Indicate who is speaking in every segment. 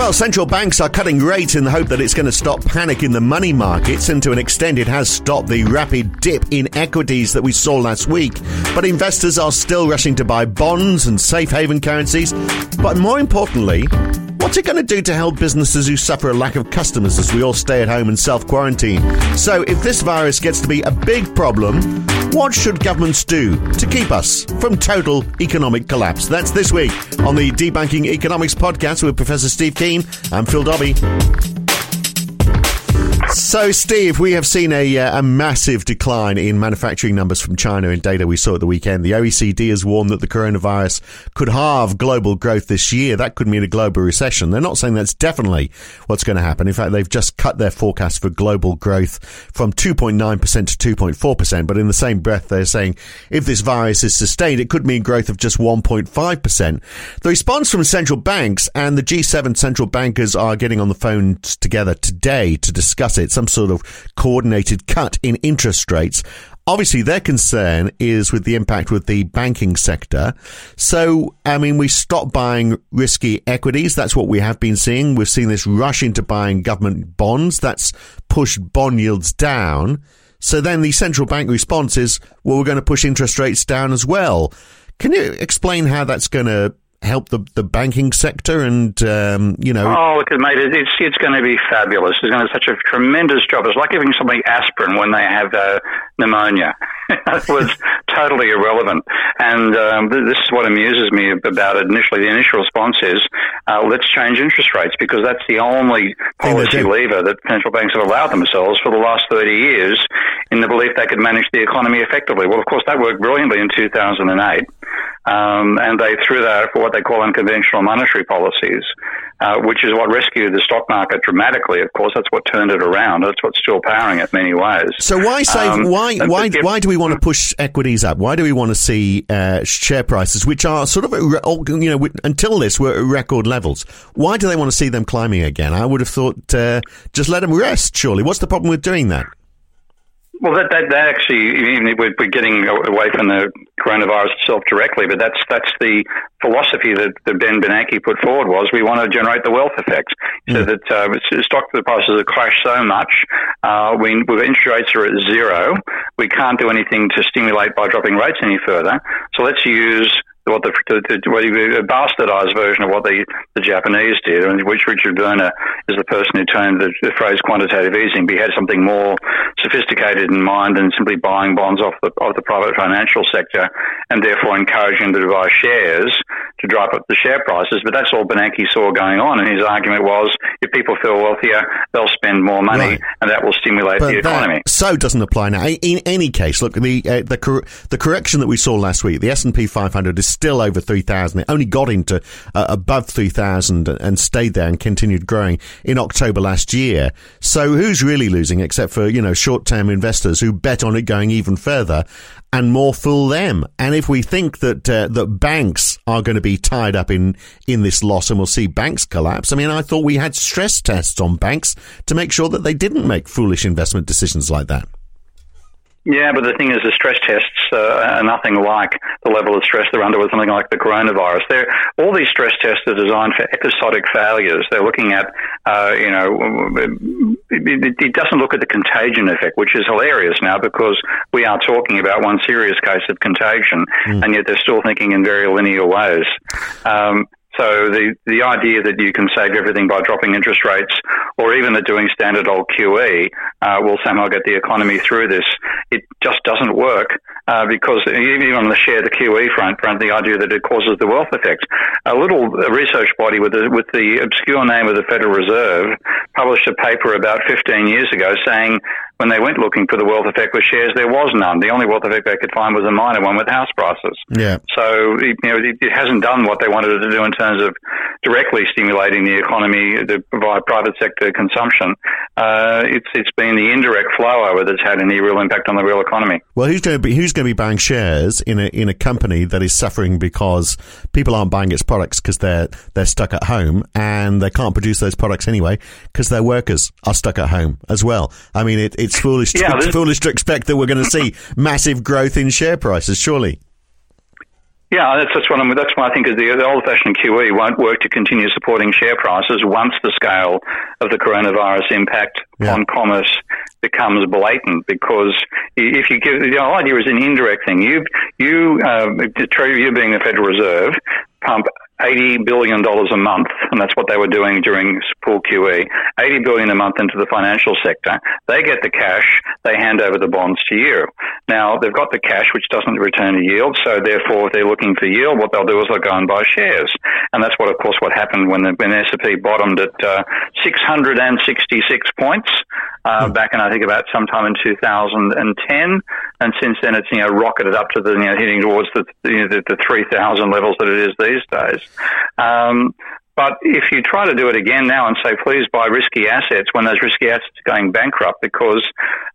Speaker 1: Well, central banks are cutting rates in the hope that it's going to stop panic in the money markets, and to an extent, it has stopped the rapid dip in equities that we saw last week. But investors are still rushing to buy bonds and safe haven currencies. But more importantly, What's it going to do to help businesses who suffer a lack of customers as we all stay at home and self quarantine? So, if this virus gets to be a big problem, what should governments do to keep us from total economic collapse? That's this week on the Debunking Economics podcast with Professor Steve Keen. I'm Phil Dobbie. So, Steve, we have seen a, uh, a massive decline in manufacturing numbers from China in data we saw at the weekend. The OECD has warned that the coronavirus could halve global growth this year. That could mean a global recession. They're not saying that's definitely what's going to happen. In fact, they've just cut their forecast for global growth from 2.9% to 2.4%. But in the same breath, they're saying if this virus is sustained, it could mean growth of just 1.5%. The response from central banks and the G7 central bankers are getting on the phone together today to discuss it, some sort of coordinated cut in interest rates. Obviously, their concern is with the impact with the banking sector. So, I mean, we stop buying risky equities. That's what we have been seeing. We've seen this rush into buying government bonds. That's pushed bond yields down. So then the central bank response is, well, we're going to push interest rates down as well. Can you explain how that's going to help the the banking sector and um, you know
Speaker 2: oh look mate it's it's going to be fabulous. It's going to be such a tremendous job. It's like giving somebody aspirin when they have uh, pneumonia. It was totally irrelevant. And um, this is what amuses me about it initially the initial response is uh, let's change interest rates because that's the only policy lever that central banks have allowed themselves for the last 30 years in the belief they could manage the economy effectively. Well of course that worked brilliantly in 2008 um, and they threw that for what they call unconventional monetary policies, uh, which is what rescued the stock market dramatically. Of course, that's what turned it around. That's what's still powering it many ways.
Speaker 1: So why save? Um, why why why do we want to push equities up? Why do we want to see uh, share prices, which are sort of you know until this were at record levels? Why do they want to see them climbing again? I would have thought uh, just let them rest. Surely, what's the problem with doing that?
Speaker 2: Well, that, that, that actually, even we're, we're getting away from the coronavirus itself directly, but that's that's the philosophy that, that Ben Bernanke put forward was we want to generate the wealth effect, so that uh, stock prices have crashed so much, uh, we, interest rates are at zero, we can't do anything to stimulate by dropping rates any further. So let's use what the, the, the, a bastardized version of what the, the Japanese did, and which Richard Werner is the person who turned the, the phrase quantitative easing. But he had something more sophisticated in mind than simply buying bonds off the of the private financial sector, and therefore encouraging them to buy shares to drive up the share prices. But that's all Bernanke saw going on, and his argument was if people feel wealthier, they'll spend more money, right. and that will stimulate but the economy.
Speaker 1: so doesn't apply now. In any case, look the uh, the cor- the correction that we saw last week, the S and P 500 is still over 3,000. It only got into uh, above 3,000 and stayed there and continued growing in October last year. So who's really losing except for, you know, short-term investors who bet on it going even further and more fool them. And if we think that uh, that banks are going to be tied up in in this loss and we'll see banks collapse, I mean, I thought we had stress tests on banks to make sure that they didn't make foolish investment decisions like that.
Speaker 2: Yeah, but the thing is, the stress tests uh, are nothing like the level of stress they're under with something like the coronavirus. They're, all these stress tests are designed for episodic failures. They're looking at, uh, you know, it, it, doesn't look at the contagion effect, which is hilarious now because we are talking about one serious case of contagion, mm. and yet they're still thinking in very linear ways. Um, so the, the idea that you can save everything by dropping interest rates or even that doing standard old QE uh, will somehow get the economy through this, it just doesn't work uh, because even on the share the QE front, front, the idea that it causes the wealth effect. A little research body with the, with the obscure name of the Federal Reserve published a paper about 15 years ago saying when they went looking for the wealth effect with shares, there was none. The only wealth effect they could find was a minor one with house prices.
Speaker 1: Yeah.
Speaker 2: So you know it, it hasn't done what they wanted it to do in terms of directly stimulating the economy to provide private sector consumption. Uh, it's it's been the indirect flow over that's had any real impact on the real economy.
Speaker 1: Well, who's going to be who's going to be buying shares in a in a company that is suffering because people aren't buying its products because they're they're stuck at home and they can't produce those products anyway because their workers are stuck at home as well. I mean, it, it's foolish. To,
Speaker 2: Yeah,
Speaker 1: it's foolish to expect that we're going to see massive growth in share prices. Surely.
Speaker 2: Yeah, that's, that's what I'm, that's why I think is the, the old-fashioned QE won't work to continue supporting share prices once the scale of the coronavirus impact
Speaker 1: Yeah.
Speaker 2: on commerce becomes blatant. Because if you give the idea is an indirect thing. You you uh, Treasury, you being the Federal Reserve, pump. Eighty billion dollars a month, and that's what they were doing during full QE. Eighty billion a month into the financial sector. They get the cash, they hand over the bonds to you. Now they've got the cash, which doesn't return a yield, so therefore, if they're looking for yield, what they'll do is they'll go and buy shares, and that's what, of course, what happened when the when S&P bottomed at uh, 666 points uh, back in I think about sometime in 2010, and since then it's you know rocketed up to the you know heading towards the you know, the, the 3,000 levels that it is these days. Um, but if you try to do it again now and say, please buy risky assets when those risky assets are going bankrupt because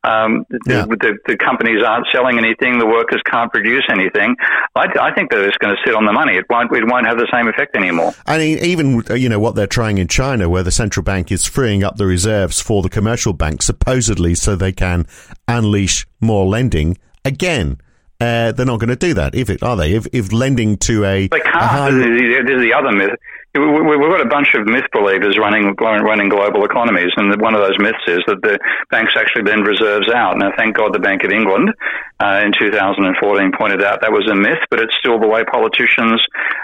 Speaker 2: um,
Speaker 1: Yeah.
Speaker 2: the, the, the companies aren't selling anything, the workers can't produce anything, I, I think that it's going to sit on the money. It won't, it won't have the same effect anymore.
Speaker 1: I mean, even uh, you know what they're trying in China, where the central bank is freeing up the reserves for the commercial banks, supposedly so they can unleash more lending. Again, uh, they're not going to do that, if it are they? If, if lending to a,
Speaker 2: They can't.
Speaker 1: high-
Speaker 2: There's there's the other myth. We- we- We've got a bunch of myth believers running running global economies, and one of those myths is that the banks actually lend reserves out. Now, thank God the Bank of England uh, in 2014 pointed out that was a myth, but it's still the way politicians,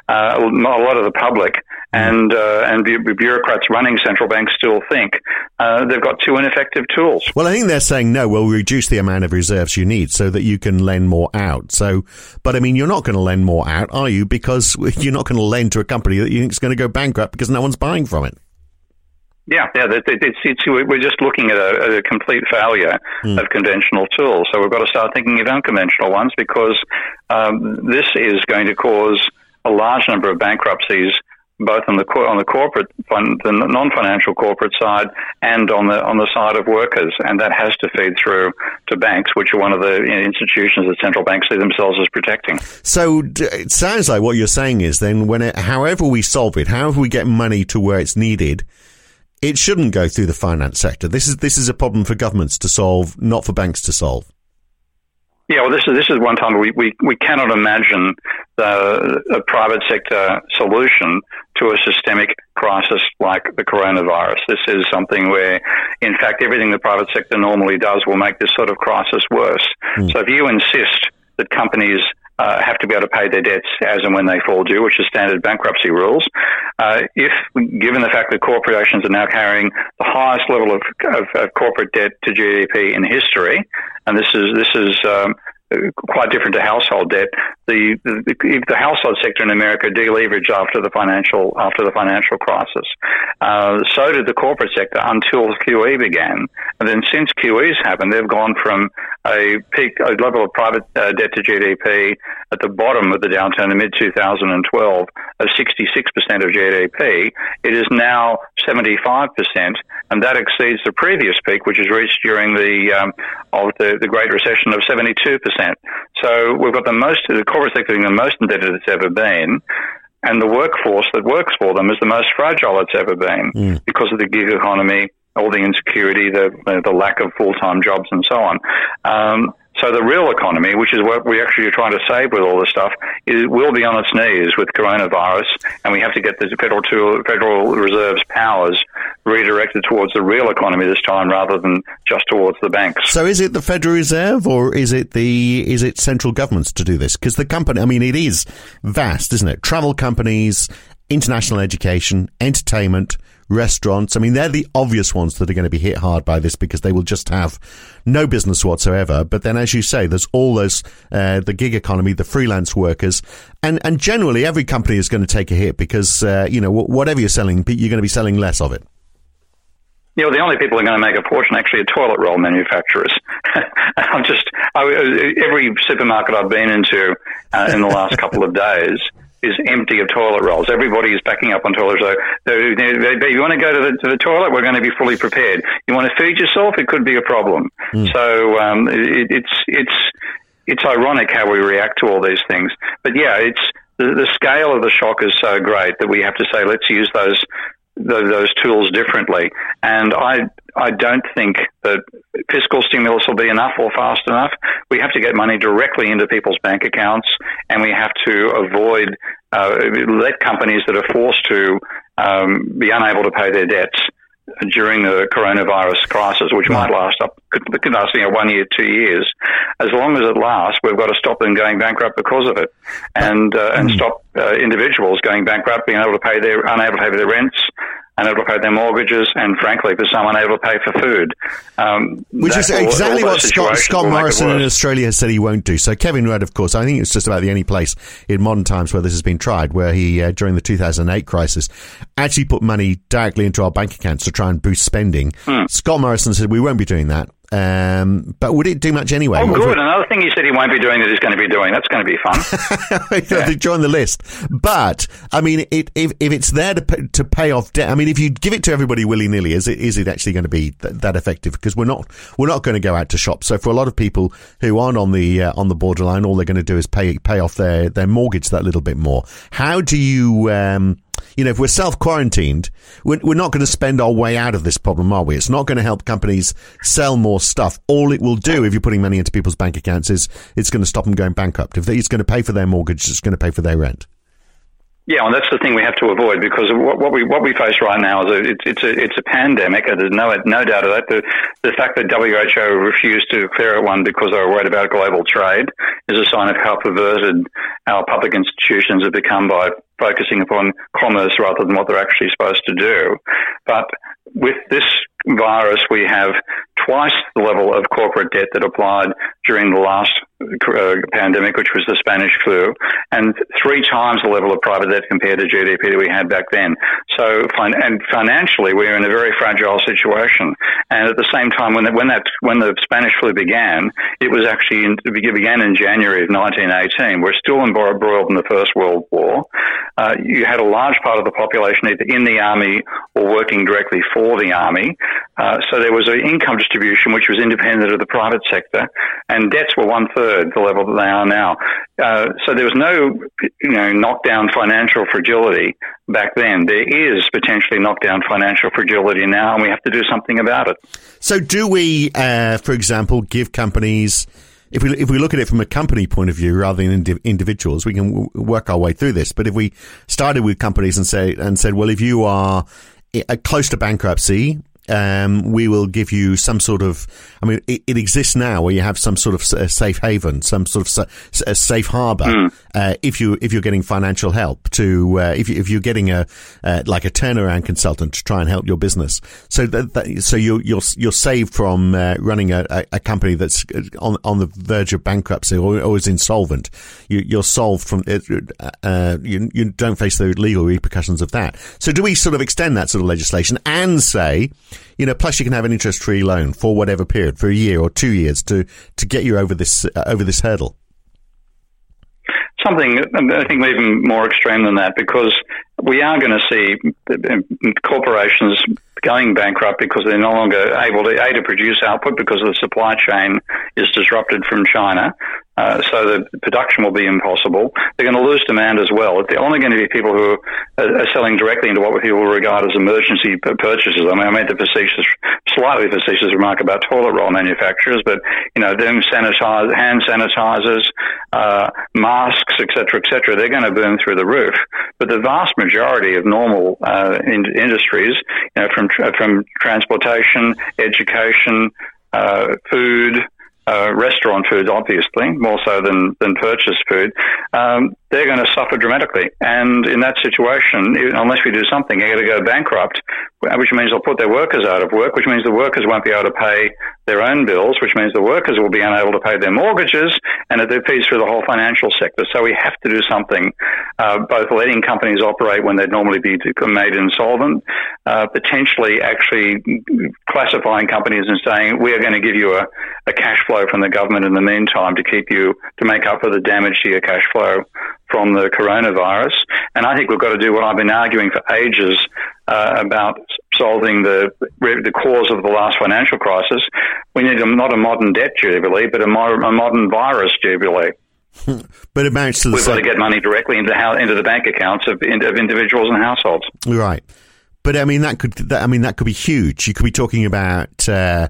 Speaker 2: uh, a lot of the public, and uh, and bu- bureaucrats running central banks still think uh, they've got two ineffective tools.
Speaker 1: Well, I think they're saying no. We'll reduce the amount of reserves you need so that you can lend more out. So, but I mean, you're not going to lend more out, are you? Because you're not going to lend to a company that you think is going to go bankrupt because no one's buying from it.
Speaker 2: Yeah, yeah, it's, it's, we're just looking at a, a complete failure of conventional tools. So we've got to start thinking of unconventional ones because um, this is going to cause a large number of bankruptcies, both on the on the corporate, the non-financial corporate side, and on the on the side of workers, and that has to feed through to banks, which are one of the institutions that central banks see themselves as protecting.
Speaker 1: So it sounds like what you're saying is then when it, however we solve it, however we get money to where it's needed, it shouldn't go through the finance sector. This is this is a problem for governments to solve, not for banks to solve.
Speaker 2: Yeah, well, this is this is one time we, we, we cannot imagine the, a private sector solution to a systemic crisis like the coronavirus. This is something where, in fact, everything the private sector normally does will make this sort of crisis worse. So if you insist that companies uh, have to be able to pay their debts as and when they fall due, which is standard bankruptcy rules. Uh, if, given the fact that corporations are now carrying the highest level of, of, of corporate debt to GDP in history, and this is this is um, quite different to household debt. The, the the household sector in America deleveraged after the financial after the financial crisis. Uh, so did the corporate sector until QE began, and then since QE's happened, they've gone from a peak a level of private uh, debt to GDP at the bottom of the downturn in mid 2012 of 66% of GDP. It is now 75%, and that exceeds the previous peak, which was reached during the um, of the, the Great Recession of 72%. So we've got the most the corporate sector being the most indebted it's ever been. And the workforce that works for them is the most fragile it's ever been because of the gig economy, all the insecurity, the the lack of full time jobs, and so on. Um, so the real economy, which is what we actually are trying to save with all this stuff, is, will be on its knees with coronavirus, and we have to get the Federal tool, Federal Reserve's powers redirected towards the real economy this time, rather than just towards the banks.
Speaker 1: So is it the Federal Reserve or is it the is it central governments to do this? Because the company, I mean, it is vast, isn't it? Travel companies, international education, entertainment, restaurants. I mean, they're the obvious ones that are going to be hit hard by this because they will just have no business whatsoever. But then, as you say, there's all those uh, the gig economy, the freelance workers, and and generally every company is going to take a hit because uh, you know whatever you're selling, you're going to be selling less of it.
Speaker 2: you know, the only people who are going to make a fortune actually are toilet roll manufacturers. I'm just I, every supermarket I've been into uh, in the last couple of days is empty of toilet rolls. Everybody is backing up on toilet rolls. So, you want to go to the, to the toilet? We're going to be fully prepared. You want to feed yourself? It could be a problem. Mm. So um, it, it's it's it's ironic how we react to all these things. But yeah, it's the, the scale of the shock is so great that we have to say let's use those those, those tools differently. And I I don't think that fiscal stimulus will be enough or fast enough. We have to get money directly into people's bank accounts, and we have to avoid uh, let companies that are forced to um, be unable to pay their debts during the coronavirus crisis, which might last up could, could last you know, one year, two years. As long as it lasts, we've got to stop them going bankrupt because of it, and uh, and mm. stop uh, individuals going bankrupt, being able to pay their unable to pay their rents, unable to pay their mortgages, and frankly, for someone, unable to pay for food.
Speaker 1: Um, Which is exactly what Scott, Scott Morrison in Australia has said he won't do. So Kevin Rudd, of course, I think it's just about the only place in modern times where this has been tried, where he, uh, during the 2008 crisis, actually put money directly into our bank accounts to try and boost spending. Hmm. Scott Morrison said we won't be doing that. Um, but would it do much anyway?
Speaker 2: Oh, good. Another thing he said he won't be doing that he's going to be doing. That's going to be fun.
Speaker 1: yeah. Join the list. But I mean, it, if if it's there to pay, to pay off debt, I mean, if you give it to everybody willy nilly, is it is it actually going to be th- that effective? Because we're not we're not going to go out to shop. So for a lot of people who aren't on the uh, on the borderline, all they're going to do is pay pay off their their mortgage that little bit more. How do you? Um, you know, if we're self quarantined, we're, we're not going to spend our way out of this problem, are we? It's not going to help companies sell more stuff. All it will do if you're putting money into people's bank accounts is it's going to stop them going bankrupt. If it's going to pay for their mortgage, it's going to pay for their rent.
Speaker 2: Yeah, and that's the thing we have to avoid because what, what we what we face right now is a, it's it's a it's a pandemic. and There's no no doubt of that. The the fact that WHO refused to declare it one because they were worried about global trade is a sign of how perverted our public institutions have become by focusing upon commerce rather than what they're actually supposed to do. But with this virus, we have twice the level of corporate debt that applied during the last pandemic, which was the Spanish flu, and three times the level of private debt compared to GDP that we had back then. So, and financially, we are in a very fragile situation. And at the same time, when, the, when that when the Spanish flu began, it was actually in, it began in January of 1918. We're still embroiled in the First World War. Uh, you had a large part of the population either in the army or working directly for the army. Uh, so there was an income distribution which was independent of the private sector, and debts were one third the level that they are now. Uh, so there was no, you know, knockdown financial fragility back then. There is potentially knockdown financial fragility now, and we have to do something about it.
Speaker 1: So, do we, uh, for example, give companies? If we if we look at it from a company point of view rather than individuals, we can w- work our way through this. But if we started with companies and say and said, well, if you are uh, close to bankruptcy, um, we will give you some sort of. I mean, it, it, exists now where you have some sort of safe haven, some sort of sa- safe harbor. Mm. Uh, if you if you're getting financial help to uh, if you, if you're getting a uh, like a turnaround consultant to try and help your business, so that, that so you're you're you're saved from uh, running a, a, company that's on on the verge of bankruptcy or, or is insolvent. You, are solved from it. Uh, you you don't face the legal repercussions of that. So do we sort of extend that sort of legislation and say? You know, plus you can have an interest-free loan for whatever period, for a year or two years, to to get you over this uh, over this hurdle.
Speaker 2: Something I think even more extreme than that, because we are going to see uh, corporations going bankrupt because they're no longer able to a to produce output because the supply chain is disrupted from China, uh, so the production will be impossible. They're going to lose demand as well. They're only going to be people who are, selling directly into what people regard as emergency purchases. I mean, I made the facetious, slightly facetious remark about toilet roll manufacturers, but you know, them sanitize, hand sanitizers, uh, masks, etc., etc. They're going to burn through the roof. But the vast majority of normal uh, in- industries, you know, from tra- from transportation, education, uh, food uh, restaurant food, obviously, more so than, than purchased food. Um, they're going to suffer dramatically. And in that situation, unless we do something, they're going to go bankrupt, which means they'll put their workers out of work, which means the workers won't be able to pay their own bills, which means the workers will be unable to pay their mortgages, and it feeds through the whole financial sector. So we have to do something, uh, both letting companies operate when they'd normally be made insolvent, uh, potentially actually classifying companies and saying, we are going to give you a, a cash flow from the government in the meantime to keep you, to make up for the damage to your cash flow from the coronavirus. And I think we've got to do what I've been arguing for ages uh, about solving the the cause of the last financial crisis. We need a, not a modern debt jubilee, but a, a modern virus jubilee.
Speaker 1: but it amounts to the
Speaker 2: We've
Speaker 1: same.
Speaker 2: got to get money directly into how, into the bank accounts of, of individuals and households.
Speaker 1: Right. But I mean that could that, I mean that could be huge. You could be talking about uh,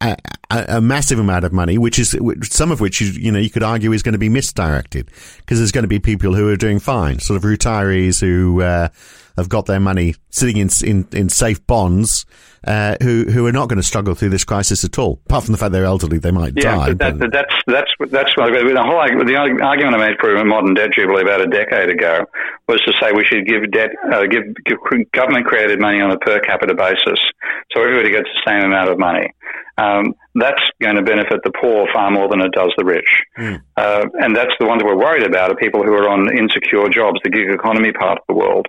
Speaker 1: a, a, massive amount of money, which is some of which you, you know you could argue is going to be misdirected because there's going to be people who are doing fine, sort of retirees who uh, have got their money sitting in in, in safe bonds, uh, who who are not going to struggle through this crisis at all. Apart from the fact they're elderly, they might
Speaker 2: yeah,
Speaker 1: die.
Speaker 2: But that, that's that's that's the whole the argument I made for a modern debt jubilee about a decade ago was to say we should give debt uh, give, give government created money on a per capita basis, so everybody gets the same amount of money. Um, that's going to benefit the poor far more than it does the rich. Mm. Uh, and that's the ones we're worried about are people who are on insecure jobs, the gig economy part of the world.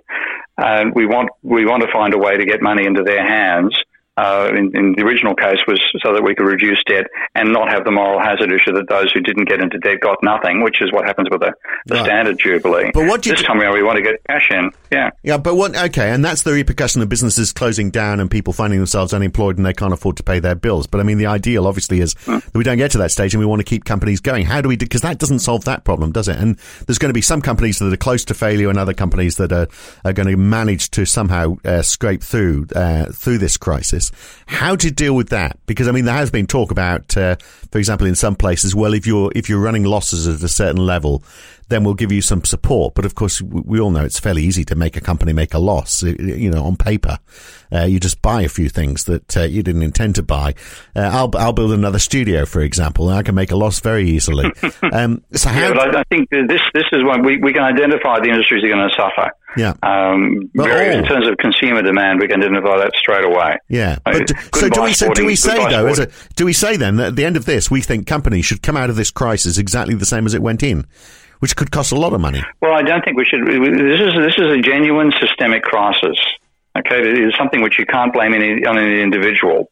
Speaker 2: And we want, we want to find a way to get money into their hands uh, in, in, the original case was so that we could reduce debt and not have the moral hazard issue that those who didn't get into debt got nothing, which is what happens with the, the right. standard jubilee. But what do you? this time around, we want to get cash in. Yeah.
Speaker 1: Yeah, but what? Okay, and that's the repercussion of businesses closing down and people finding themselves unemployed and they can't afford to pay their bills. But I mean, the ideal obviously is mm. that we don't get to that stage and we want to keep companies going. How do we? Because that doesn't solve that problem, does it? And there's going to be some companies that are close to failure and other companies that are are going to manage to somehow uh, scrape through uh, through this crisis. How to deal with that? Because I mean, there has been talk about, uh, for example, in some places, well, if you're if you're running losses at a certain level, then we'll give you some support. But of course, we all know it's fairly easy to make a company make a loss. You know, on paper, uh, you just buy a few things that uh, you didn't intend to buy. Uh, I'll I'll build another studio, for example, and I can make a loss very easily.
Speaker 2: Um, so how? Yeah, but I, I think this this is when we, we can identify the industries that are going to suffer.
Speaker 1: Yeah.
Speaker 2: Um, very, in terms of consumer demand, we can identify that straight away.
Speaker 1: Yeah. But, so do we, so do we say though, a, do we say then that at the end of this, we think companies should come out of this crisis exactly the same as it went in? which could cost a lot of money.
Speaker 2: Well, I don't think we should. This is this is a genuine systemic crisis. Okay, it is something which you can't blame any, on any individual.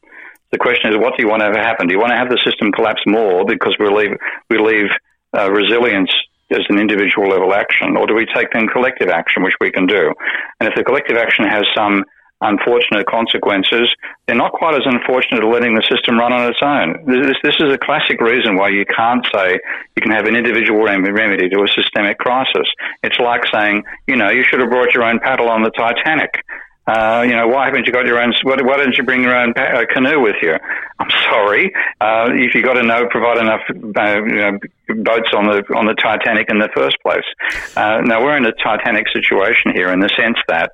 Speaker 2: The question is, what do you want to have happen? Do you want to have the system collapse more because we leave we leave uh, resilience as an individual level action, or do we take then collective action, which we can do? And if the collective action has some unfortunate consequences, they're not quite as unfortunate as letting the system run on its own. This, this is a classic reason why you can't say you can have an individual remedy to a systemic crisis. It's like saying, you know, you should have brought your own paddle on the Titanic. Uh, you know, why haven't you got your own? Why, why didn't you bring your own pa- uh, canoe with you? I'm sorry. Uh, if you've got to know, provide enough uh, you know, boats on the on the Titanic in the first place. Uh, now we're in a Titanic situation here in the sense that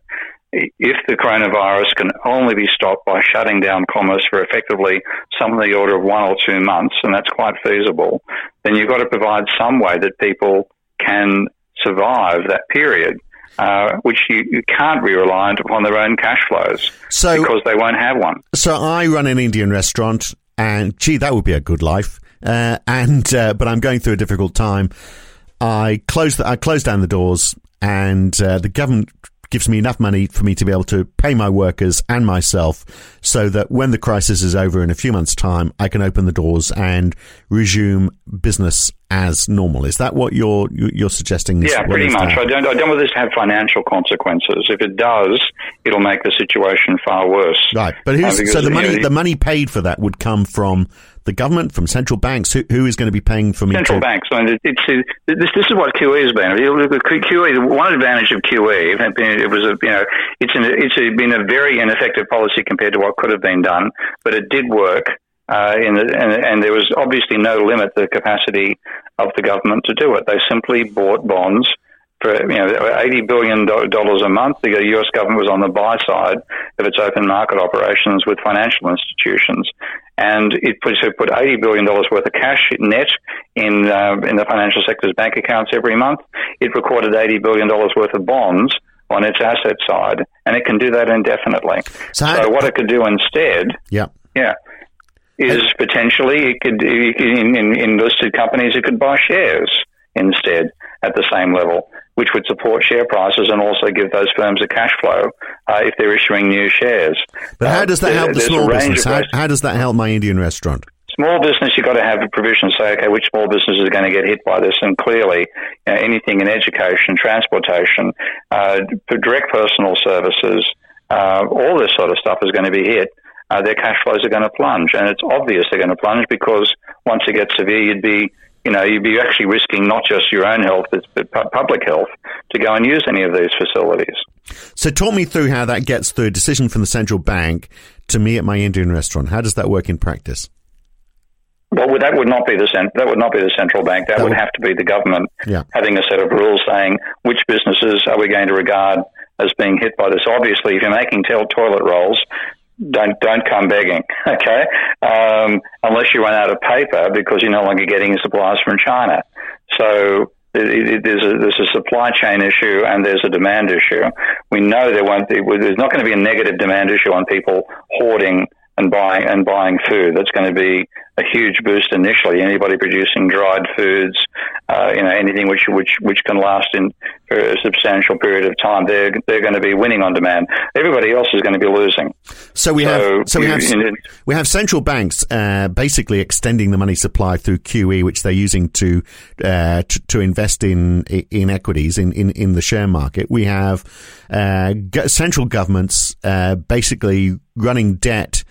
Speaker 2: if the coronavirus can only be stopped by shutting down commerce for effectively some of the order of one or two months, and that's quite feasible, then you've got to provide some way that people can survive that period. Uh, which you, you, can't be reliant upon their own cash flows so, because they won't have one.
Speaker 1: So I run an Indian restaurant, and gee, that would be a good life. Uh, and uh, but I'm going through a difficult time. I close the, I closed down the doors, and uh, the government gives me enough money for me to be able to pay my workers and myself so that when the crisis is over in a few months' time, I can open the doors and resume business as normal. Is that what you're you're suggesting?
Speaker 2: Yeah, pretty much. I don't I don't want this to have financial consequences. If it does, it'll make the situation far worse.
Speaker 1: Right, but uh, so the money the money paid for that would come from the government, from central banks? Who, who is going to be paying for me?
Speaker 2: Central banks. I mean, it's, this, this is what QE has been. QE, one advantage of QE, it was a, you know, it's, an, it's been a very ineffective policy compared to what could have been done, but it did work. Uh, the, and, and, there was obviously no limit to the capacity of the government to do it. They simply bought bonds for you know eighty billion dollars a month. The U.S. government was on the buy side of its open market operations with financial institutions, and it puts it put eighty billion dollars worth of cash net in uh, in the financial sector's bank accounts every month. It recorded eighty billion dollars worth of bonds on its asset side, and it can do that indefinitely. So, so what it could do instead,
Speaker 1: yeah,
Speaker 2: yeah, is potentially it could in, in, in listed companies it could buy shares instead at the same level, which would support share prices and also give those firms a cash flow uh, if they're issuing new shares.
Speaker 1: But how does that help the small business? How, how does that help my Indian restaurant?
Speaker 2: small business, you've got to have a provision say, okay, which small business is going to get hit by this? And clearly, you know, anything in education, transportation, uh, direct personal services, uh, all this sort of stuff is going to be hit. Uh, their cash flows are going to plunge, and it's obvious they're going to plunge because once it gets severe, you'd be you know, you'd be actually risking not just your own health, but public health to go and use any of these facilities.
Speaker 1: So, talk me through how that gets through a decision from the central bank to me at my Indian restaurant. How does that work in practice?
Speaker 2: Well, that would not be the cent- that would not be the central bank. That, that would, would have to be the government
Speaker 1: yeah.
Speaker 2: having a set of rules saying which businesses are we going to regard as being hit by this. Obviously, if you're making toilet rolls, don't don't come begging, okay? Um, unless you run out of paper because you're no longer getting supplies from China. So it, it, there's a there's a supply chain issue and there's a demand issue. We know there won't be, there's not going to be a negative demand issue on people hoarding and buying and buying food. That's going to be a huge boost initially. Anybody producing dried foods, uh, you know, anything which which which can last in for a substantial period of time, they're they're going to be winning on demand. Everybody else is going to be losing.
Speaker 1: So we so have so we have we have central banks uh, basically extending the money supply through QE, which they're using to uh, to, to, invest in in equities in, in, in the share market. We have uh, central governments uh, basically running debt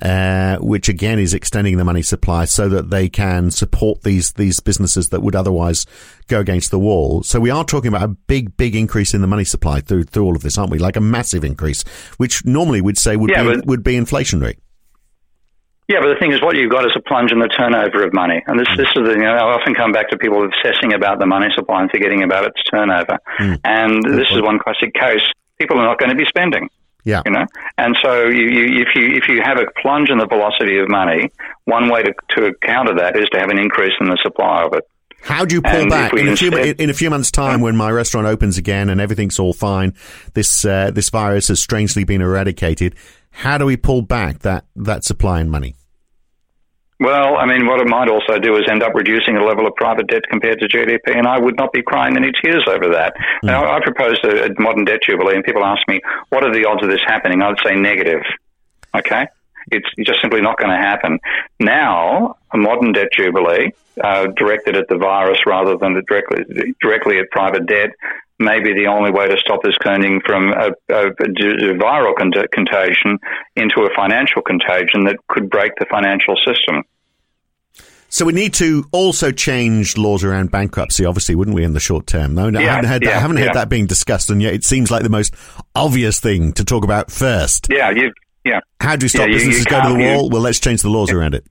Speaker 1: uh, which again is extending the money supply so that they can support these these businesses that would otherwise go against the wall. So we are talking about a big, big increase in the money supply through through all of this, aren't we? Like a massive increase, which normally we'd say would yeah, be but- would be inflationary.
Speaker 2: Yeah, but the thing is, what you've got is a plunge in the turnover of money, and this this is the you know I often come back to people obsessing about the money supply and forgetting about its turnover, mm. and this is one classic case. People are not going to be spending.
Speaker 1: Yeah.
Speaker 2: You know, and so you, you, if you if you have a plunge in the velocity of money, one way to, to counter that is to have an increase in the supply of it.
Speaker 1: How do you pull and back in a, few, in a few months' time when my restaurant opens again and everything's all fine? This uh, this virus has strangely been eradicated. How do we pull back that that supply and money?
Speaker 2: Well, I mean, what it might also do is end up reducing the level of private debt compared to GDP, and I would not be crying any tears over that. Mm. Now, I proposed a, a modern debt jubilee, and people ask me, what are the odds of this happening? I'd say negative. Okay? It's just simply not going to happen. Now, a modern debt jubilee, uh, directed at the virus rather than directly, directly at private debt, may be the only way to stop this turning from a, a, a viral contagion into a financial contagion that could break the financial system.
Speaker 1: So we need to also change laws around bankruptcy, obviously, wouldn't we, in the short term? No, no yeah, I haven't heard that. I haven't heard yeah. that being discussed, and yet it seems like the most obvious thing to talk about first.
Speaker 2: Yeah, you, yeah.
Speaker 1: How do we stop businesses you, go to the wall? well, let's change the laws around it.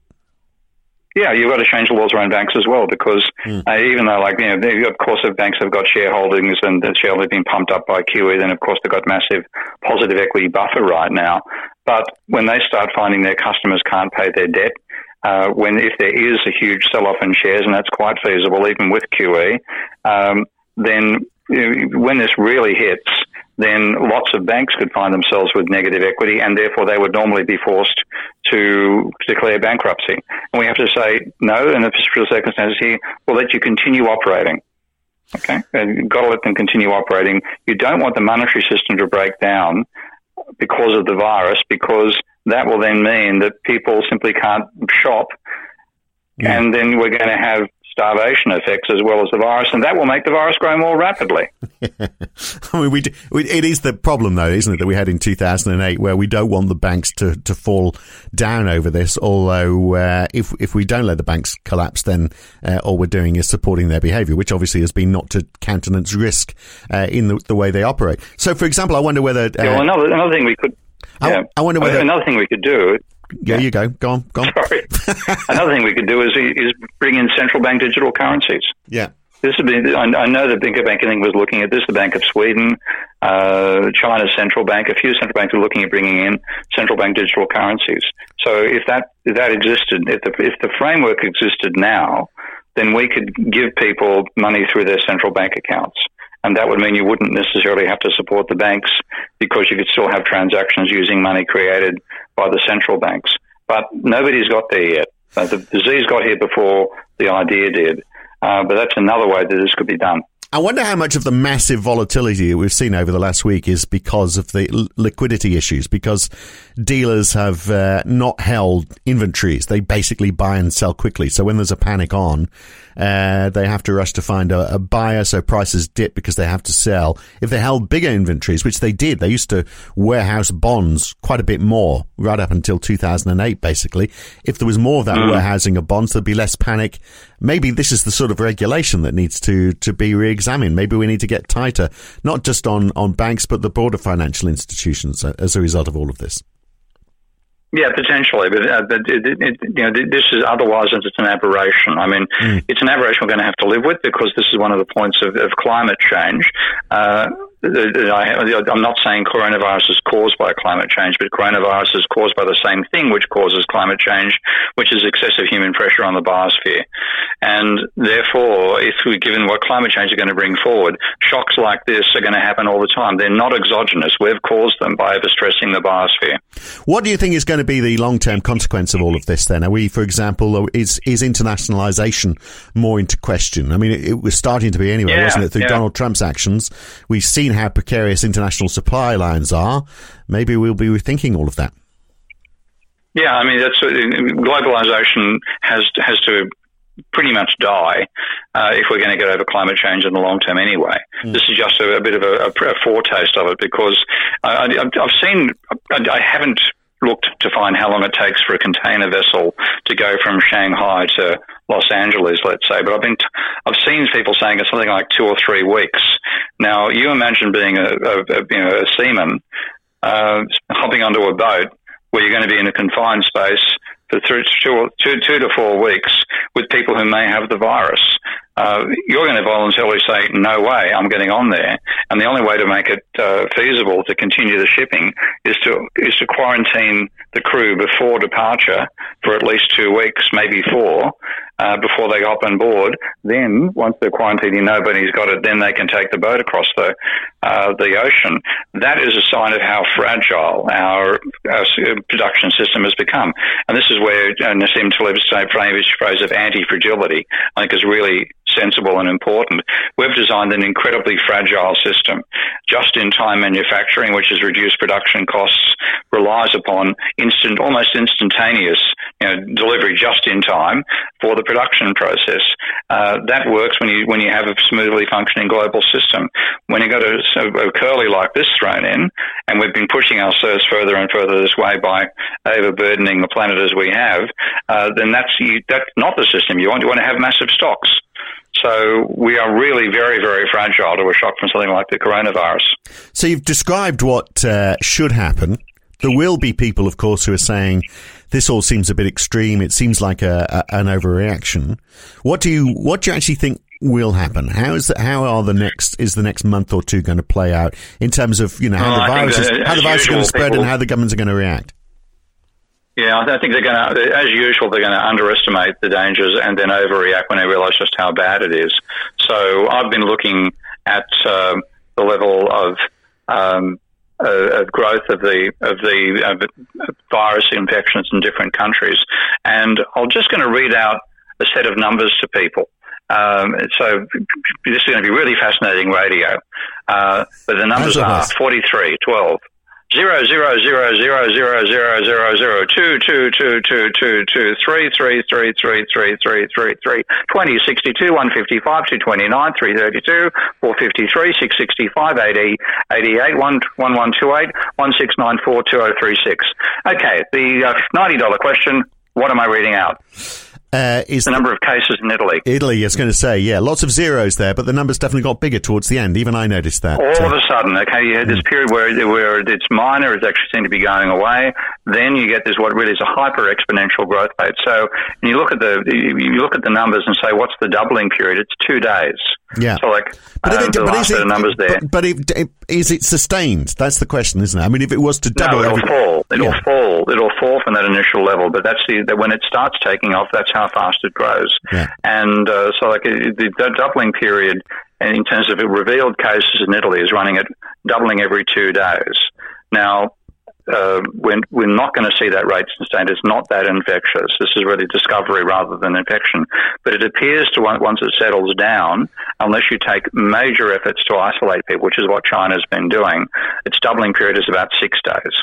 Speaker 2: Yeah, you've got to change the laws around banks as well because mm. uh, even though, like, you know, they, of course, if banks have got shareholdings and the shareholders have been pumped up by QE, then of course they've got massive positive equity buffer right now. But when they start finding their customers can't pay their debt, uh, when if there is a huge sell-off in shares, and that's quite feasible even with QE, um, then when this really hits, then lots of banks could find themselves with negative equity, and therefore they would normally be forced to declare bankruptcy. And we have to say no in the particular circumstances here. We'll let you continue operating. Okay, and you've got to let them continue operating. You don't want the monetary system to break down because of the virus, because that will then mean that people simply can't shop. Yeah. And then we're going to have starvation effects as well as the virus, and that will make the virus grow more rapidly.
Speaker 1: I mean, we, do, we, it is the problem, though, isn't it, that we had in 2008, where we don't want the banks to, to fall down over this. Although, uh, if if we don't let the banks collapse, then uh, all we're doing is supporting their behaviour, which obviously has been not to countenance risk uh, in the, the, way they operate. So, for example, I wonder whether
Speaker 2: yeah, well, uh, another another thing we could
Speaker 1: I, I wonder whether
Speaker 2: another thing we could do.
Speaker 1: Yeah, you go. Go on. Go on.
Speaker 2: Sorry. another thing we could do is is bring in central bank digital currencies.
Speaker 1: Yeah.
Speaker 2: This would be. I, I know the Bank of Bank was looking at this. The Bank of Sweden, uh, China's central bank, a few central banks are looking at bringing in central bank digital currencies. So if that if that existed, if the if the framework existed now, then we could give people money through their central bank accounts. And that would mean you wouldn't necessarily have to support the banks because you could still have transactions using money created by the central banks. But nobody's got there yet. Uh, the disease got here before the idea did. Uh, but that's another way that this could be done.
Speaker 1: I wonder how much of the massive volatility that we've seen over the last week is because of the l- liquidity issues, because dealers have uh, not held inventories. They basically buy and sell quickly. So when there's a panic on, uh, they have to rush to find a, a, buyer. So prices dip because they have to sell. If they held bigger inventories, which they did, they used to warehouse bonds quite a bit more right up until 2008, basically. If there was more of that mm. warehousing of bonds, there'd be less panic. Maybe this is the sort of regulation that needs to, to be re examine. Maybe we need to get tighter, not just on, on banks, but the broader financial institutions as a result of all of this.
Speaker 2: Yeah, potentially, but, uh, but it, it, you know, this is otherwise it's an aberration. I mean, mm. it's an aberration we're going to have to live with because this is one of the points of, of climate change. Uh, I, am not saying coronavirus is caused by climate change, but coronavirus is caused by the same thing which causes climate change, which is excessive human pressure on the biosphere. And therefore, if we're given what climate change is going to bring forward, shocks like this are going to happen all the time. They're not exogenous. We've caused them by overstressing the biosphere.
Speaker 1: What do you think is going to be the long-term consequence of all of this? Then, are we, for example, is is internationalization more into question? I mean, it, it was starting to be anyway, yeah, wasn't it? Through yeah. Donald Trump's actions, we've seen how precarious international supply lines are, maybe we'll be rethinking all of that.
Speaker 2: Yeah, I mean, that's globalization has has to pretty much die uh, if we're going to get over climate change in the long term anyway. Mm. This is just a, a bit of a, a, foretaste of it because I, have seen, I, I haven't looked to find how long it takes for a container vessel to go from Shanghai to Los Angeles, let's say. But I've been, t- I've seen people saying it's something like two or three weeks. Now, you imagine being a, a, a you know a seaman uh, hopping onto a boat where you're going to be in a confined space for two, two, two to four weeks with people who may have the virus. Uh, you're going to voluntarily say, no way, I'm getting on there. And the only way to make it uh, feasible to continue the shipping is to quarantine the crew before departure for at least two weeks, maybe four, uh, before they hop on board. Then, once they're quarantined and nobody's got it. Then they can take the boat across the uh, the ocean. That is a sign of how fragile our, our production system has become. And this is where uh, Nassim Taleb's phrase of anti-fragility, I think, is really sensible and important. We've designed an incredibly fragile system. Just in time manufacturing, which has reduced production costs, relies upon instant, almost instantaneous you know, delivery just in time for the production process. Uh, that works when you when you have a smoothly functioning global system. When you got a, a, curly like this thrown in, and we've been pushing ourselves further and further this way by overburdening the planet as we have, uh, then that's you, that's not the system you want. You want to have massive stocks. So we are really very, very fragile to a shock from something like the coronavirus.
Speaker 1: So you've described what uh, should happen. There will be people, of course, who are saying this all seems a bit extreme. It seems like a, a, an overreaction. What do you what do you actually think will happen? How is that, how are the next is the next month or two going to play out in terms of you know how the virus is, how the virus is going to spread people, and how the governments are going to react?
Speaker 2: Yeah, I think they're going to, as usual, they're going to underestimate the dangers and then overreact when they realise just how bad it is. So I've been looking at uh, the level of um, of growth of the of the uh, virus infections in different countries, and I'm just going to read out a set of numbers to people. Um, so this is going to be really fascinating radio. Uh, but the numbers are 43, 12, zero zero zero zero zero zero zero zero two two two two two two three three three three three three three three twenty sixty two one fifty five two twenty nine three thirty two four fifty three six sixty five eighty eighty eight one one one two eight one six nine four two zero three six. Okay, the uh, ninety dollar question. What am I reading out?
Speaker 1: Uh, is
Speaker 2: the number of cases in Italy?
Speaker 1: Italy, I was going to say, yeah, lots of zeros there, but the numbers definitely got bigger towards the end. Even I noticed that.
Speaker 2: All uh, of a sudden, okay, you had this mm. period where where it's minor, it's actually seemed to be going away. Then you get this what really is a hyper exponential growth rate. So you look at the you look at the numbers and say, what's the doubling period? It's two days.
Speaker 1: Yeah.
Speaker 2: So like,
Speaker 1: But,
Speaker 2: um,
Speaker 1: it, but is it,
Speaker 2: numbers there.
Speaker 1: but, but it, it, is it sustained? That's the question, isn't it? I mean, if it was to double,
Speaker 2: No, it'll
Speaker 1: every-
Speaker 2: fall. It'll
Speaker 1: Yeah.
Speaker 2: fall. It'll fall from that initial level. But that's the that when it starts taking off, that's how fast it grows.
Speaker 1: Yeah.
Speaker 2: And uh, so, like the, the doubling period, in terms of revealed cases in Italy, is running at doubling every two days. Now, uh, we're, we're not going to see that rate sustained. It's not that infectious. This is really discovery rather than infection. But it appears to once it settles down, unless you take major efforts to isolate people, which is what China's been doing, its doubling period is about six days.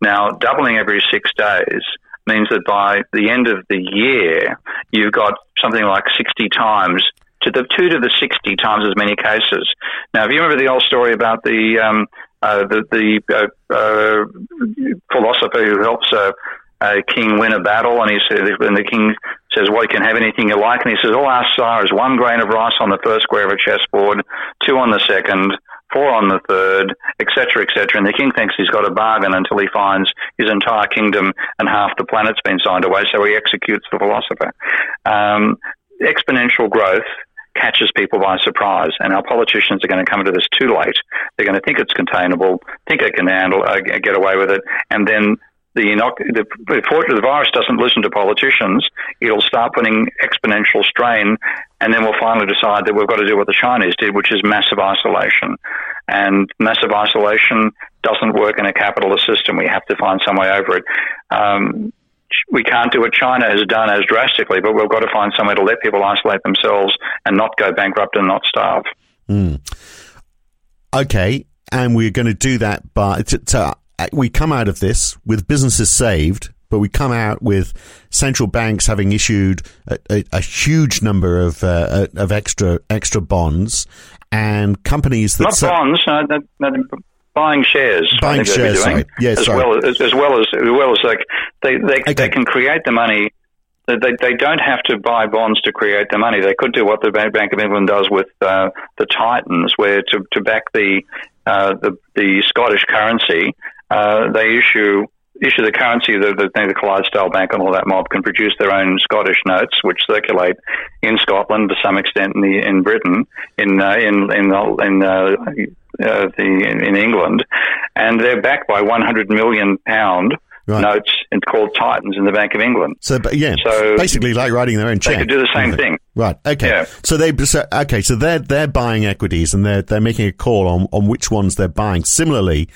Speaker 2: Now, doubling every six days means that by the end of the year, you've got something like 60 times to the two to the 60 times as many cases. Now, if you remember the old story about the um, uh, the, the uh, uh, philosopher who helps a, a king win a battle, and he says, and the king says, "Well, you can have anything you like," and he says, "All I ask is one grain of rice on the first square of a chessboard, two on the second, four on the third, etc., etc." And the king thinks he's got a bargain until he finds his entire kingdom and half the planet's been signed away. So he executes the philosopher. Um, exponential growth catches people by surprise, and our politicians are going to come into this too late. They're going to think it's containable, think they can handle, uh, get away with it, and then the, inoc- the the virus doesn't listen to politicians. It'll start putting exponential strain, and then we'll finally decide that we've got to do what the Chinese did, which is massive isolation. And massive isolation doesn't work in a capitalist system. We have to find some way over it. Um, we can't do what China has done as drastically, but we've got to find somewhere to let people isolate themselves and not go bankrupt and not starve.
Speaker 1: Okay, and we're going to do that by to, to, uh, we come out of this with businesses saved, but we come out with central banks having issued a, a, a huge number of uh, of extra extra bonds and companies that
Speaker 2: Not bonds, no, no, no, buying shares.
Speaker 1: Buying
Speaker 2: think they'll be
Speaker 1: shares,
Speaker 2: doing,
Speaker 1: sorry. Yeah,
Speaker 2: as
Speaker 1: sorry.
Speaker 2: well as as well as as well as like they they
Speaker 1: Okay.
Speaker 2: they can create the money. They, they they don't have to buy bonds to create the money. They could do what the Bank of England does with uh, the Titans, where to to back the uh, the the Scottish currency, uh, they issue issue the currency. The, the, the Clydesdale Bank and all that mob can produce their own Scottish notes, which circulate in Scotland to some extent in the in Britain, in uh, in in the, in uh, uh, the in, in England, and they're backed by 100 million pound
Speaker 1: Right.
Speaker 2: notes it's called Titans in the Bank of England.
Speaker 1: So, yeah,
Speaker 2: So-
Speaker 1: basically like writing their own check.
Speaker 2: They could do the same thing.
Speaker 1: Right. Okay.
Speaker 2: Yeah.
Speaker 1: So they so, okay. So they're they're buying equities and they're they're making a call on on which ones they're buying. Similarly,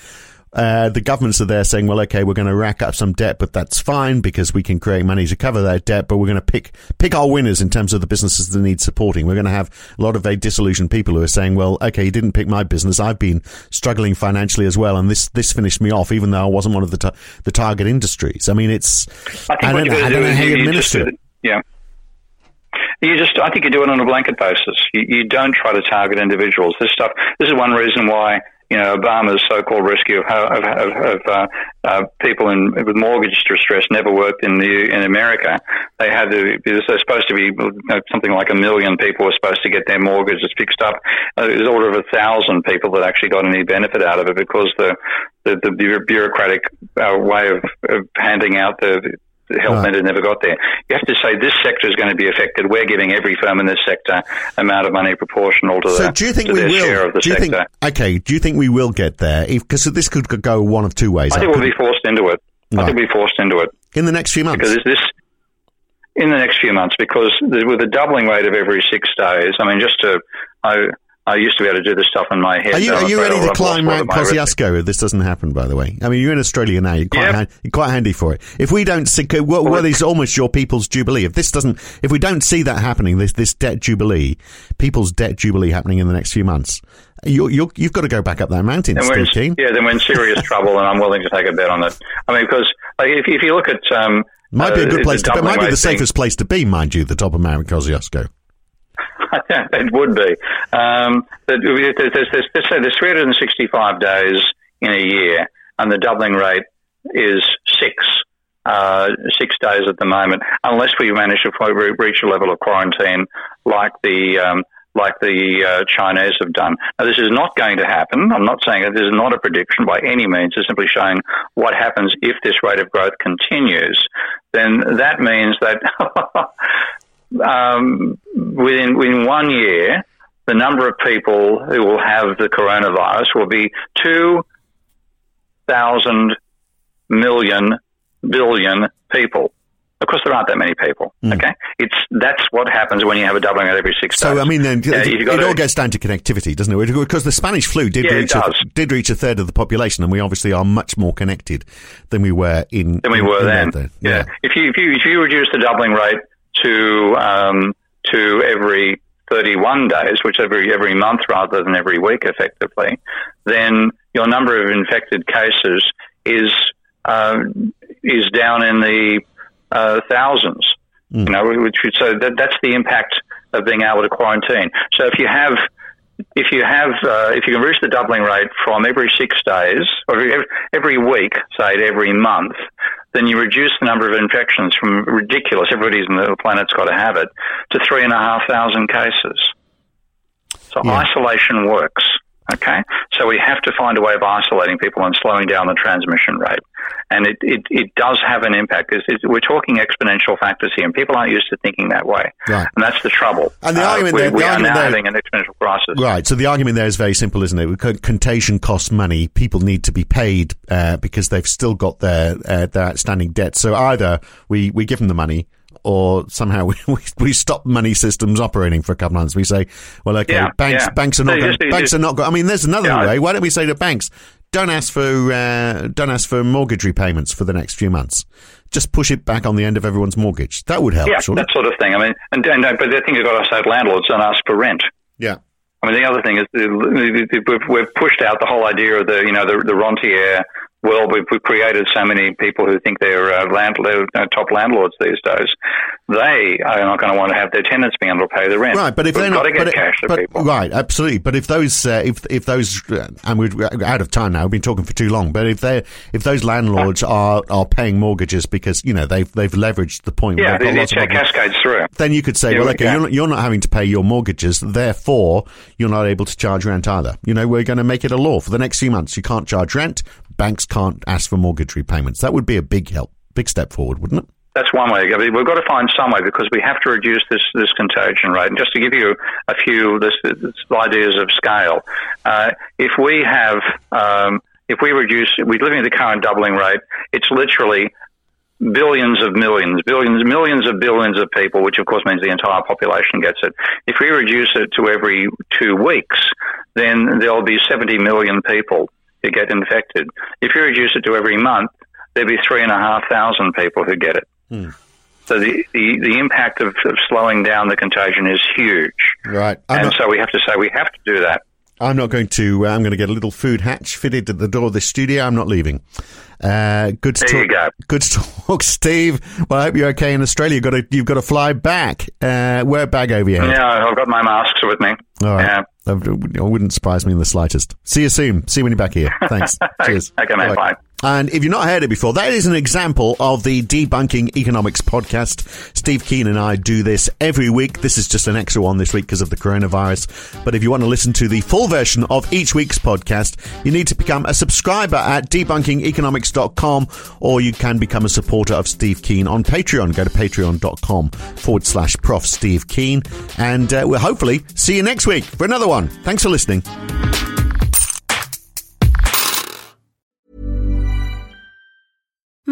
Speaker 1: uh, the governments are there saying, well, okay, we're going to rack up some debt, but that's fine because we can create money to cover that debt. But we're going to pick pick our winners in terms of the businesses that need supporting. We're going to have a lot of very disillusioned people who are saying, well, okay, you didn't pick my business. I've been struggling financially as well, and this this finished me off, even though I wasn't one of the ta- the target industries. I mean, it's
Speaker 2: I think
Speaker 1: I don't, know, I don't
Speaker 2: do
Speaker 1: know how you
Speaker 2: you, you just
Speaker 1: administer it.
Speaker 2: yeah. You just, I think you do it on a blanket basis. You, you don't try to target individuals. This stuff. This is one reason why you know Obama's so-called rescue of, of, of, of uh, uh, people in, with mortgage distress never worked in the in America. They had to. There's supposed to be you know, something like a million people were supposed to get their mortgages fixed up. Uh, there's order of a thousand people that actually got any benefit out of it because the the, the bureaucratic uh, way of, of handing out the the health
Speaker 1: Right.
Speaker 2: net never got there. You have to say this sector is going to be affected. We're giving every firm in this sector amount of money proportional to,
Speaker 1: So
Speaker 2: the,
Speaker 1: do you think we will?
Speaker 2: share of the
Speaker 1: do you
Speaker 2: sector.
Speaker 1: think? Okay. Do you think we will get there? Because this could go one of two ways.
Speaker 2: I think
Speaker 1: I
Speaker 2: we'll be forced into it. I think we'll be forced into it
Speaker 1: in the next few months.
Speaker 2: because this in the next few months because with a doubling rate of every six days. I mean, just to I. I used to be able to do this stuff in my head.
Speaker 1: Are you, are you ready to climb Mount. Kosciuszko if this doesn't happen? By the way, I mean you're in Australia now. You're quite
Speaker 2: Yep.
Speaker 1: han- you're quite handy for it. If we don't see, well, well, it's almost your people's jubilee. If this doesn't, if we don't see that happening, this this debt jubilee, people's debt jubilee happening in the next few months, you you you've got to go back up that mountain,
Speaker 2: Then we're in, yeah, then we're in serious trouble, and I'm willing to take a bet on it. I mean, because like, if, if you look at um,
Speaker 1: Might be a
Speaker 2: uh,
Speaker 1: good place to. It might be the
Speaker 2: thing-
Speaker 1: safest place to be, mind you, the top of Mount Kosciuszko.
Speaker 2: it would be. Um, but there's, there's, let's say there's 365 days in a year, and the doubling rate is six. Uh, six days at the moment, unless we manage to reach a level of quarantine like the um, like the uh, Chinese have done. Now, this is not going to happen. I'm not saying that this is not a prediction by any means. It's simply showing what happens if this rate of growth continues. Then that means that um, within within one year, the number of people who will have the coronavirus will be 2,000 million billion people. Of course, there aren't that many people.
Speaker 1: Mm.
Speaker 2: Okay, it's that's what happens when you have a doubling rate every six
Speaker 1: So,
Speaker 2: days.
Speaker 1: I mean, then
Speaker 2: Yeah,
Speaker 1: it, it all gets down to connectivity, doesn't it? Because the Spanish flu did
Speaker 2: Yeah,
Speaker 1: reach a, did reach a third of the population, and we obviously are much more connected than we were in
Speaker 2: than we were
Speaker 1: in
Speaker 2: then.
Speaker 1: that
Speaker 2: Yeah. If you if you if you reduce the doubling rate to um, to every 31 days, which every every month rather than every week, effectively, then your number of infected cases is uh, is down in the uh, thousands. You know, which so that, that's the impact of being able to quarantine. So if you have if you have uh, if you can reduce the doubling rate from every six days or every, every week, say to every month, then you reduce the number of infections from ridiculous. Everybody's on the planet's got to have it to three and a half thousand cases. So
Speaker 1: Yeah.
Speaker 2: isolation works. Okay, so we have to find a way of isolating people and slowing down the transmission rate, and it, it, it does have an impact. It's, it's, we're talking exponential factors here, and people aren't used to thinking that way,
Speaker 1: Right.
Speaker 2: and that's the trouble.
Speaker 1: And the
Speaker 2: Uh,
Speaker 1: argument
Speaker 2: we,
Speaker 1: there- the
Speaker 2: we are now
Speaker 1: there-
Speaker 2: having an exponential crisis.
Speaker 1: Right. So the argument there is very simple, isn't it? Con- Contagion costs money. People need to be paid uh, because they've still got their uh, their outstanding debt. So either we, we give them the money, or somehow we, we, stop money systems operating for a couple of months. We say, well, okay,
Speaker 2: Yeah,
Speaker 1: banks
Speaker 2: yeah.
Speaker 1: banks are not
Speaker 2: you
Speaker 1: going, banks are not. Go- I mean, there's another
Speaker 2: Yeah,
Speaker 1: way. Why don't we say to banks, don't ask for uh, don't ask for mortgage repayments for the next few months. Just push it back on the end of everyone's mortgage. That would help,
Speaker 2: Yeah, that sort of thing. I mean, and, and but the thing you've got to say to landlords don't ask for rent.
Speaker 1: Yeah.
Speaker 2: I mean, the other thing is we've pushed out the whole idea of the, you know, the, the rentier world. We've, we've created so many people who think they're uh, land, uh, top landlords these days. They are not going to want to have their tenants being able to pay the rent.
Speaker 1: Right, but if
Speaker 2: we've
Speaker 1: they're
Speaker 2: got
Speaker 1: not,
Speaker 2: to get
Speaker 1: but,
Speaker 2: cash to
Speaker 1: but-
Speaker 2: people.
Speaker 1: right, absolutely. But if those, uh, if if those, uh, and we're out of time now, we've been talking for too long. But if they, if those landlords are are paying mortgages because you know they've they've leveraged the point, where
Speaker 2: Yeah,
Speaker 1: they've got
Speaker 2: the, the
Speaker 1: lots of
Speaker 2: cascades through.
Speaker 1: then you could say,
Speaker 2: Yeah,
Speaker 1: well,
Speaker 2: we
Speaker 1: okay, you're not, you're not having to pay your mortgages, therefore you're not able to charge rent either. You know, we're going to make it a law for the next few months. You can't charge rent. Banks can't ask for mortgage repayments. That would be a big help, big step forward, wouldn't it?
Speaker 2: That's one way. I mean, we've got to find some way because we have to reduce this, this contagion rate. And just to give you a few this, this ideas of scale, uh, if we have, um, if we reduce, we're living at the current doubling rate, it's literally billions of millions, billions, millions of billions of people, which of course means the entire population gets it. If we reduce it to every two weeks, then there'll be 70 million people who get infected. If you reduce it to every month, there'll be three and a half thousand people who get it. So the, the, the impact of, of slowing down the contagion is huge.
Speaker 1: Right. I'm
Speaker 2: and
Speaker 1: not-
Speaker 2: so we have to say we have to do that.
Speaker 1: I'm not going to. Uh, I'm going to get a little food hatch fitted at the door of the studio. I'm not leaving. Uh, good to
Speaker 2: There you
Speaker 1: talk.
Speaker 2: go.
Speaker 1: Good to talk, Steve. Well, I hope you're okay in Australia. You've got to. You've got to fly back. Uh, wear a bag over your head.
Speaker 2: Yeah, I've got my masks with me.
Speaker 1: All right.
Speaker 2: Yeah.
Speaker 1: It wouldn't surprise me in the slightest. See you soon. See you when you're back here. Thanks. Cheers.
Speaker 2: Okay, mate, bye.
Speaker 1: And if you've not heard it before, that is an example of the Debunking Economics podcast. Steve Keen and I do this every week. This is just an extra one this week because of the coronavirus. But if you want to listen to the full version of each week's podcast, you need to become a subscriber at debunkingeconomics.com or you can become a supporter of Steve Keen on Patreon. Go to patreon.com forward slash prof Steve Keen. And uh, we'll hopefully see you next week for another one. Thanks for listening.